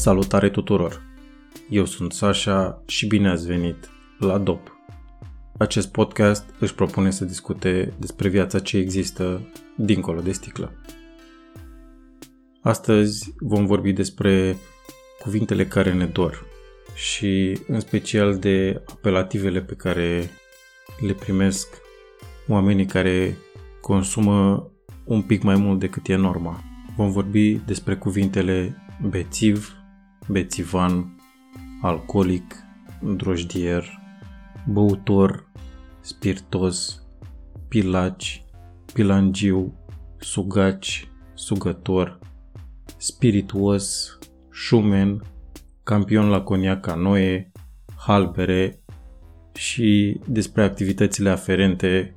Salutare tuturor! Eu sunt Sasha și bine ați venit la DOP. Acest podcast își propune să discute despre viața ce există dincolo de sticlă. Astăzi vom vorbi despre cuvintele care ne dor și în special de apelativele pe care le primesc oamenii care consumă un pic mai mult decât e norma. Vom vorbi despre cuvintele bețiv, bețivan, alcoolic, drojdier, băutor, spirtos, pilaci, pilangiu, sugaci, sugător, spirituos, șumen, campion la coniac canoe, halbere și despre activitățile aferente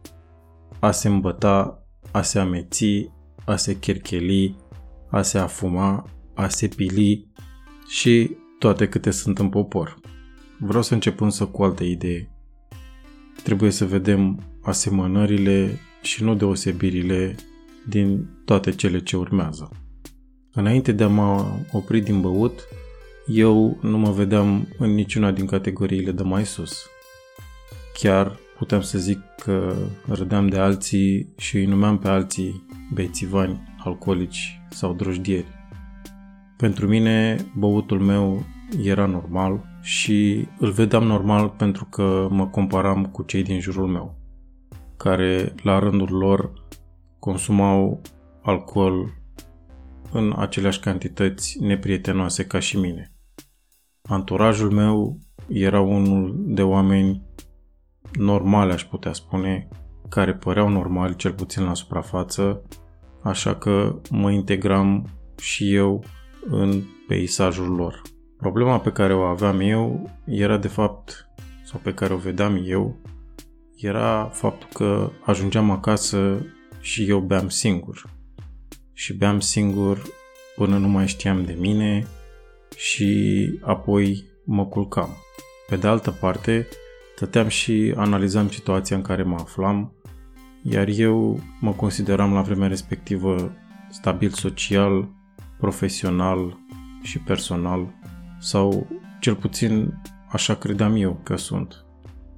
a se îmbăta, a se ameți, a se chercheli, a se afuma, a se pili și toate câte sunt în popor. Vreau să încep însă cu altă idee. Trebuie să vedem asemănările și nu deosebirile din toate cele ce urmează. Înainte de a mă opri din băut, eu nu mă vedeam în niciuna din categoriile de mai sus. Chiar puteam să zic că râdeam de alții și îi numeam pe alții bețivani, alcoolici sau drojdieri. Pentru mine, băutul meu era normal și îl vedeam normal pentru că mă comparam cu cei din jurul meu, care la rândul lor consumau alcool în aceleași cantități neprietenoase ca și mine. Anturajul meu era unul de oameni normale, aș putea spune, care păreau normali, cel puțin la suprafață, așa că mă integram și eu în peisajul lor. Problema pe care o aveam eu era de fapt, sau pe care o vedeam eu, era faptul că ajungeam acasă și eu beam singur. Și beam singur până nu mai știam de mine și apoi mă culcam. Pe de altă parte, stăteam și analizam situația în care mă aflam, iar eu mă consideram la vremea respectivă stabil social, profesional și personal, sau cel puțin așa credeam eu că sunt.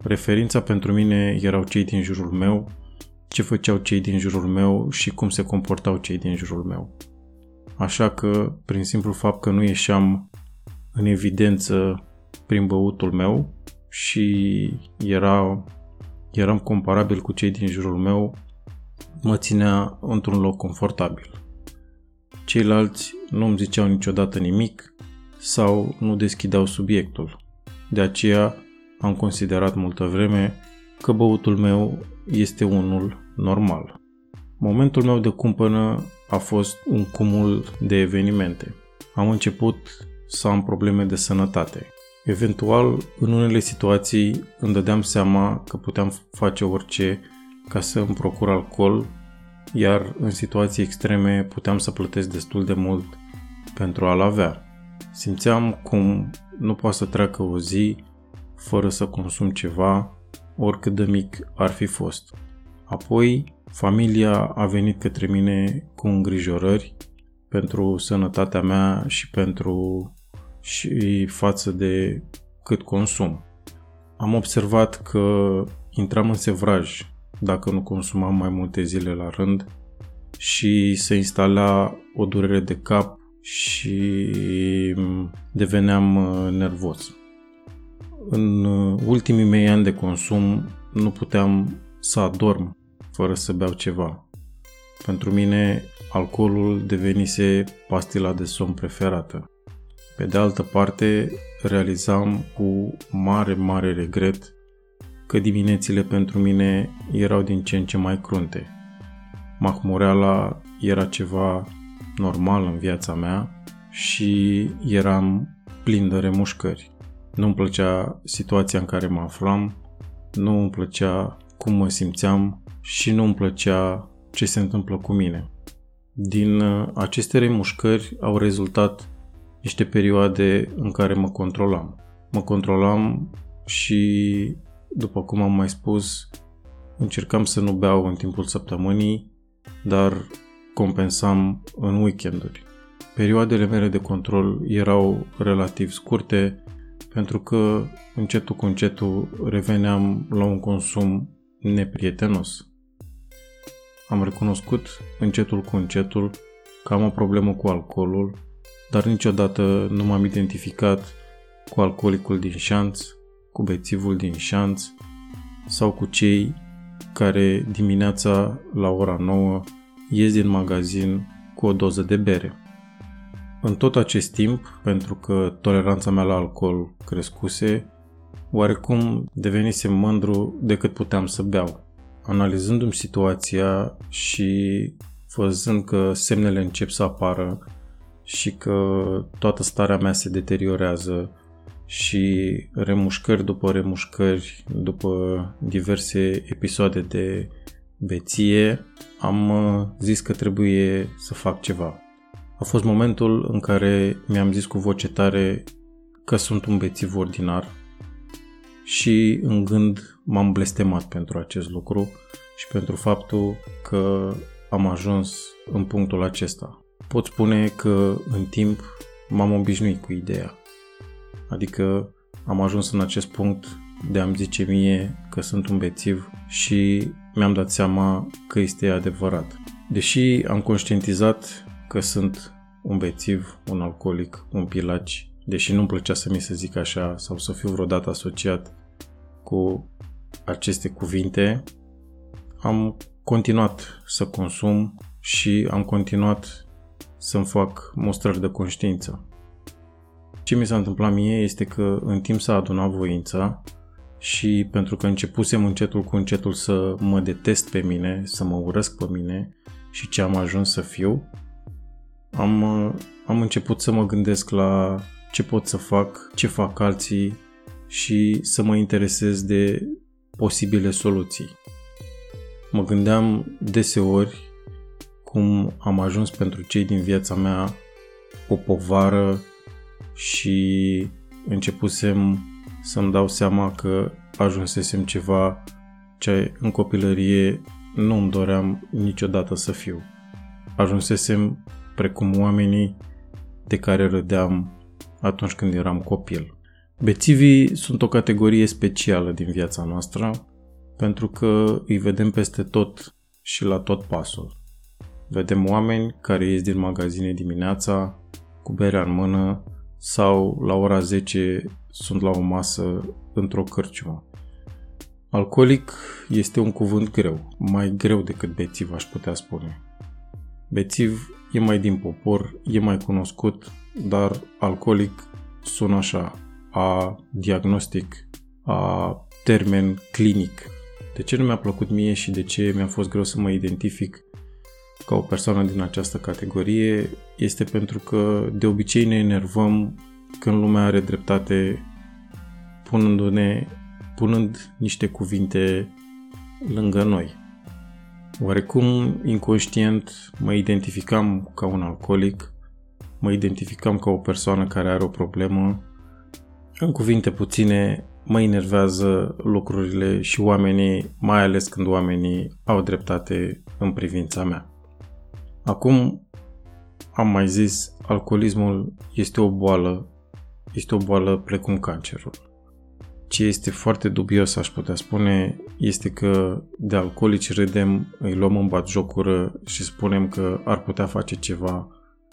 Referința pentru mine erau cei din jurul meu, ce făceau cei din jurul meu și cum se comportau cei din jurul meu. Așa că, prin simplu fapt că nu ieșeam în evidență prin băutul meu și era, eram comparabil cu cei din jurul meu, mă ținea într-un loc confortabil. Ceilalți nu îmi ziceau niciodată nimic sau nu deschideau subiectul. De aceea am considerat multă vreme că băutul meu este unul normal. Momentul meu de cumpănă a fost un cumul de evenimente. Am început să am probleme de sănătate. Eventual, în unele situații îmi dădeam seama că puteam face orice ca să îmi procur alcool, iar în situații extreme puteam să plătesc destul de mult pentru a-l avea. Simțeam cum nu poate să treacă o zi fără să consum ceva, oricât de mic ar fi fost. Apoi, familia a venit către mine cu îngrijorări pentru sănătatea mea și pentru și față de cât consum. Am observat că intram în sevraj dacă nu consumam mai multe zile la rând și se instala o durere de cap și deveneam uh, nervos. În uh, ultimii mei ani de consum nu puteam să adorm fără să beau ceva. Pentru mine, alcoolul devenise pastila de somn preferată. Pe de altă parte, realizam cu mare, mare regret că diminețile pentru mine erau din ce în ce mai crunte. Mahmureala era ceva normal în viața mea și eram plin de remușcări. Nu-mi plăcea situația în care mă aflam, nu îmi plăcea cum mă simțeam și nu îmi plăcea ce se întâmplă cu mine. Din uh, aceste remușcări au rezultat niște perioade în care mă controlam. Mă controlam și, după cum am mai spus, încercam să nu beau în timpul săptămânii, dar compensam în weekenduri. perioadele mele de control erau relativ scurte pentru că încetul cu încetul reveneam la un consum neprietenos. Am recunoscut încetul cu încetul că am o problemă cu alcoolul, dar niciodată nu m-am identificat cu alcoolicul din șanț, cu bețivul din șanț sau cu cei care dimineața la ora 9 ies din magazin cu o doză de bere. În tot acest timp, pentru că toleranța mea la alcool crescuse, oarecum devenisem mândru de cât puteam să beau. Analizându-mi situația și văzând că semnele încep să apară și că toată starea mea se deteriorează și remușcări după remușcări, după diverse episoade de beție, am uh, zis că trebuie să fac ceva. A fost momentul în care mi-am zis cu voce tare că sunt un bețiv ordinar și în gând m-am blestemat pentru acest lucru și pentru faptul că am ajuns în punctul acesta. Pot spune că în timp m-am obișnuit cu ideea. Adică am ajuns în acest punct de a-mi zice mie că sunt un bețiv și mi-am dat seama că este adevărat. Deși am conștientizat că sunt un bețiv, un alcoolic, un pilaci, deși nu-mi plăcea să mi se zic așa sau să fiu vreodată asociat cu aceste cuvinte, am continuat să consum și am continuat să-mi fac mostrări de conștiință. Ce mi s-a întâmplat mie este că în timp s-a adunat voința și pentru că începusem încetul cu încetul să mă detest pe mine, să mă urăsc pe mine și ce am ajuns să fiu, am, am început să mă gândesc la ce pot să fac, ce fac alții și să mă interesez de posibile soluții. Mă gândeam deseori cum am ajuns pentru cei din viața mea o povară și începusem să-mi dau seama că ajunsesem ceva ce în copilărie nu îmi doream niciodată să fiu. Ajunsesem precum oamenii de care râdeam atunci când eram copil. Bețivii sunt o categorie specială din viața noastră pentru că îi vedem peste tot și la tot pasul. Vedem oameni care ies din magazine dimineața cu berea în mână sau la ora 10 sunt la o masă într-o cărciumă. Alcoolic este un cuvânt greu, mai greu decât bețiv aș putea spune. Bețiv e mai din popor, e mai cunoscut, dar alcoolic sună așa, a diagnostic, a termen clinic. De ce nu mi-a plăcut mie și de ce mi-a fost greu să mă identific ca o persoană din această categorie este pentru că de obicei ne enervăm când lumea are dreptate punându-ne, punând niște cuvinte lângă noi. Oarecum inconștient mă identificam ca un alcoolic, mă identificam ca o persoană care are o problemă. În cuvinte puține, mă enervează lucrurile și oamenii, mai ales când oamenii au dreptate în privința mea. Acum am mai zis, alcoolismul este o boală, este o boală precum cancerul. Ce este foarte dubios, aș putea spune, este că de alcoolici râdem, îi luăm în jocură și spunem că ar putea face ceva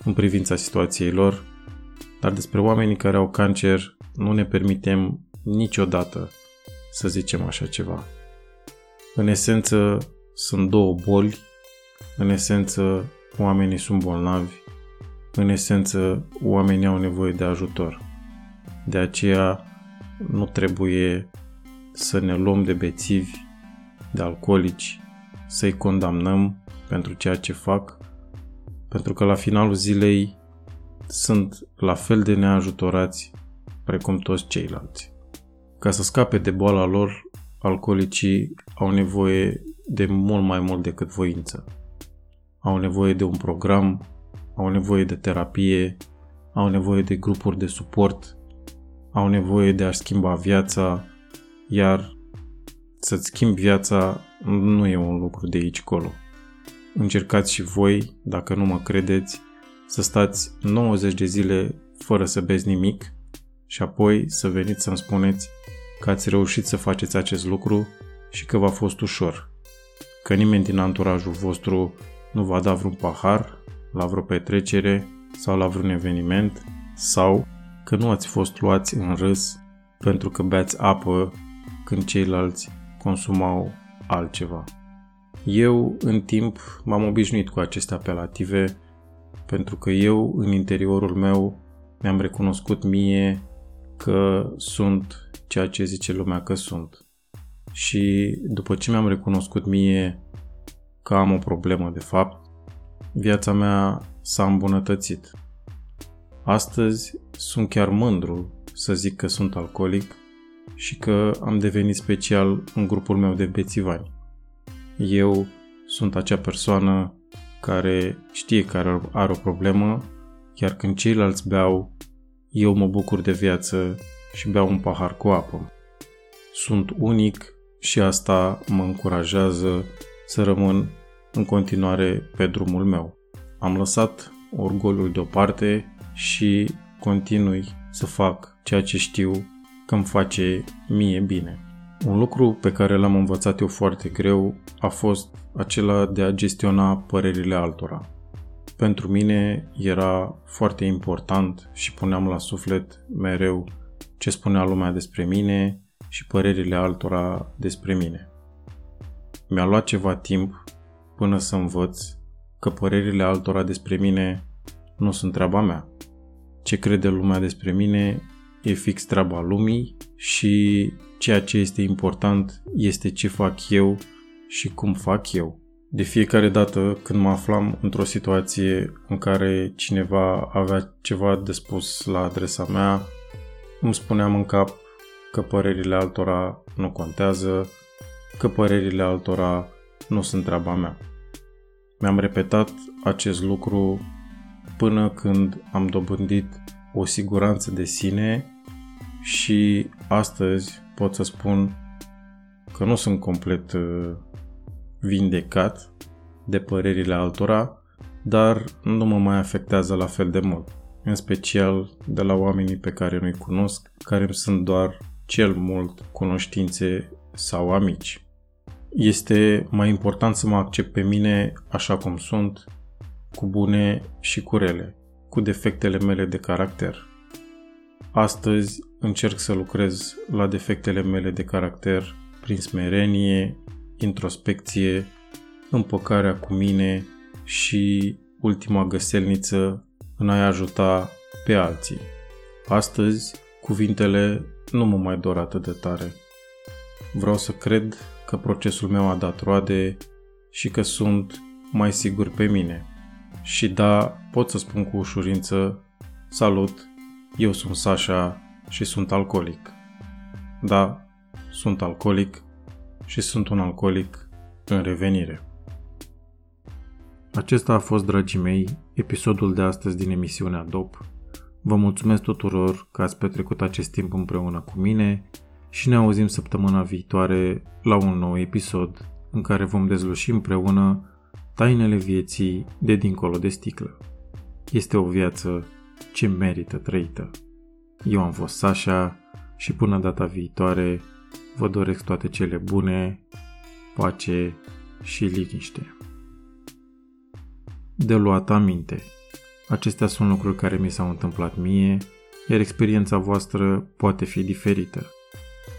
în privința situației lor, dar despre oamenii care au cancer nu ne permitem niciodată să zicem așa ceva. În esență, sunt două boli, în esență, oamenii sunt bolnavi, în esență, oamenii au nevoie de ajutor. De aceea, nu trebuie să ne luăm de bețivi, de alcoolici, să-i condamnăm pentru ceea ce fac, pentru că la finalul zilei sunt la fel de neajutorați precum toți ceilalți. Ca să scape de boala lor, alcoolicii au nevoie de mult mai mult decât voință au nevoie de un program, au nevoie de terapie, au nevoie de grupuri de suport, au nevoie de a schimba viața, iar să-ți schimbi viața nu e un lucru de aici colo. Încercați și voi, dacă nu mă credeți, să stați 90 de zile fără să beți nimic și apoi să veniți să-mi spuneți că ați reușit să faceți acest lucru și că v-a fost ușor. Că nimeni din anturajul vostru nu va da vreun pahar la vreo petrecere sau la vreun eveniment sau că nu ați fost luați în râs pentru că beați apă când ceilalți consumau altceva. Eu, în timp, m-am obișnuit cu aceste apelative pentru că eu, în interiorul meu, mi-am recunoscut mie că sunt ceea ce zice lumea că sunt. Și după ce mi-am recunoscut mie că am o problemă de fapt, viața mea s-a îmbunătățit. Astăzi sunt chiar mândru să zic că sunt alcoolic și că am devenit special în grupul meu de bețivani. Eu sunt acea persoană care știe că are o problemă, iar când ceilalți beau, eu mă bucur de viață și beau un pahar cu apă. Sunt unic și asta mă încurajează să rămân în continuare pe drumul meu. Am lăsat orgolul deoparte și continui să fac ceea ce știu că îmi face mie bine. Un lucru pe care l-am învățat eu foarte greu a fost acela de a gestiona părerile altora. Pentru mine era foarte important și puneam la suflet mereu ce spunea lumea despre mine și părerile altora despre mine. Mi-a luat ceva timp până să învăț că părerile altora despre mine nu sunt treaba mea. Ce crede lumea despre mine e fix treaba lumii și ceea ce este important este ce fac eu și cum fac eu. De fiecare dată când mă aflam într-o situație în care cineva avea ceva de spus la adresa mea, îmi spuneam în cap că părerile altora nu contează, că părerile altora nu sunt treaba mea. Mi-am repetat acest lucru până când am dobândit o siguranță de sine și astăzi pot să spun că nu sunt complet uh, vindecat de părerile altora, dar nu mă mai afectează la fel de mult, în special de la oamenii pe care nu-i cunosc, care îmi sunt doar cel mult cunoștințe sau amici. Este mai important să mă accept pe mine așa cum sunt, cu bune și cu rele, cu defectele mele de caracter. Astăzi încerc să lucrez la defectele mele de caracter prin smerenie, introspecție, împăcarea cu mine și ultima găselniță în a-i ajuta pe alții. Astăzi, cuvintele nu mă mai dor atât de tare. Vreau să cred că procesul meu a dat roade și că sunt mai sigur pe mine. Și da, pot să spun cu ușurință, salut, eu sunt Sasha și sunt alcoolic. Da, sunt alcoolic și sunt un alcoolic în revenire. Acesta a fost, dragii mei, episodul de astăzi din emisiunea DOP. Vă mulțumesc tuturor că ați petrecut acest timp împreună cu mine și ne auzim săptămâna viitoare la un nou episod în care vom dezluși împreună tainele vieții de dincolo de sticlă. Este o viață ce merită trăită. Eu am fost Sasha și până data viitoare vă doresc toate cele bune, pace și liniște. De luat aminte. Acestea sunt lucruri care mi s-au întâmplat mie, iar experiența voastră poate fi diferită.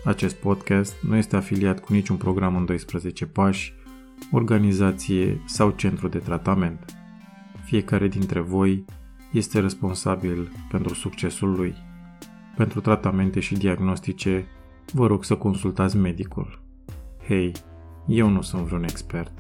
Acest podcast nu este afiliat cu niciun program în 12 pași, organizație sau centru de tratament. Fiecare dintre voi este responsabil pentru succesul lui. Pentru tratamente și diagnostice, vă rog să consultați medicul. Hei, eu nu sunt vreun expert.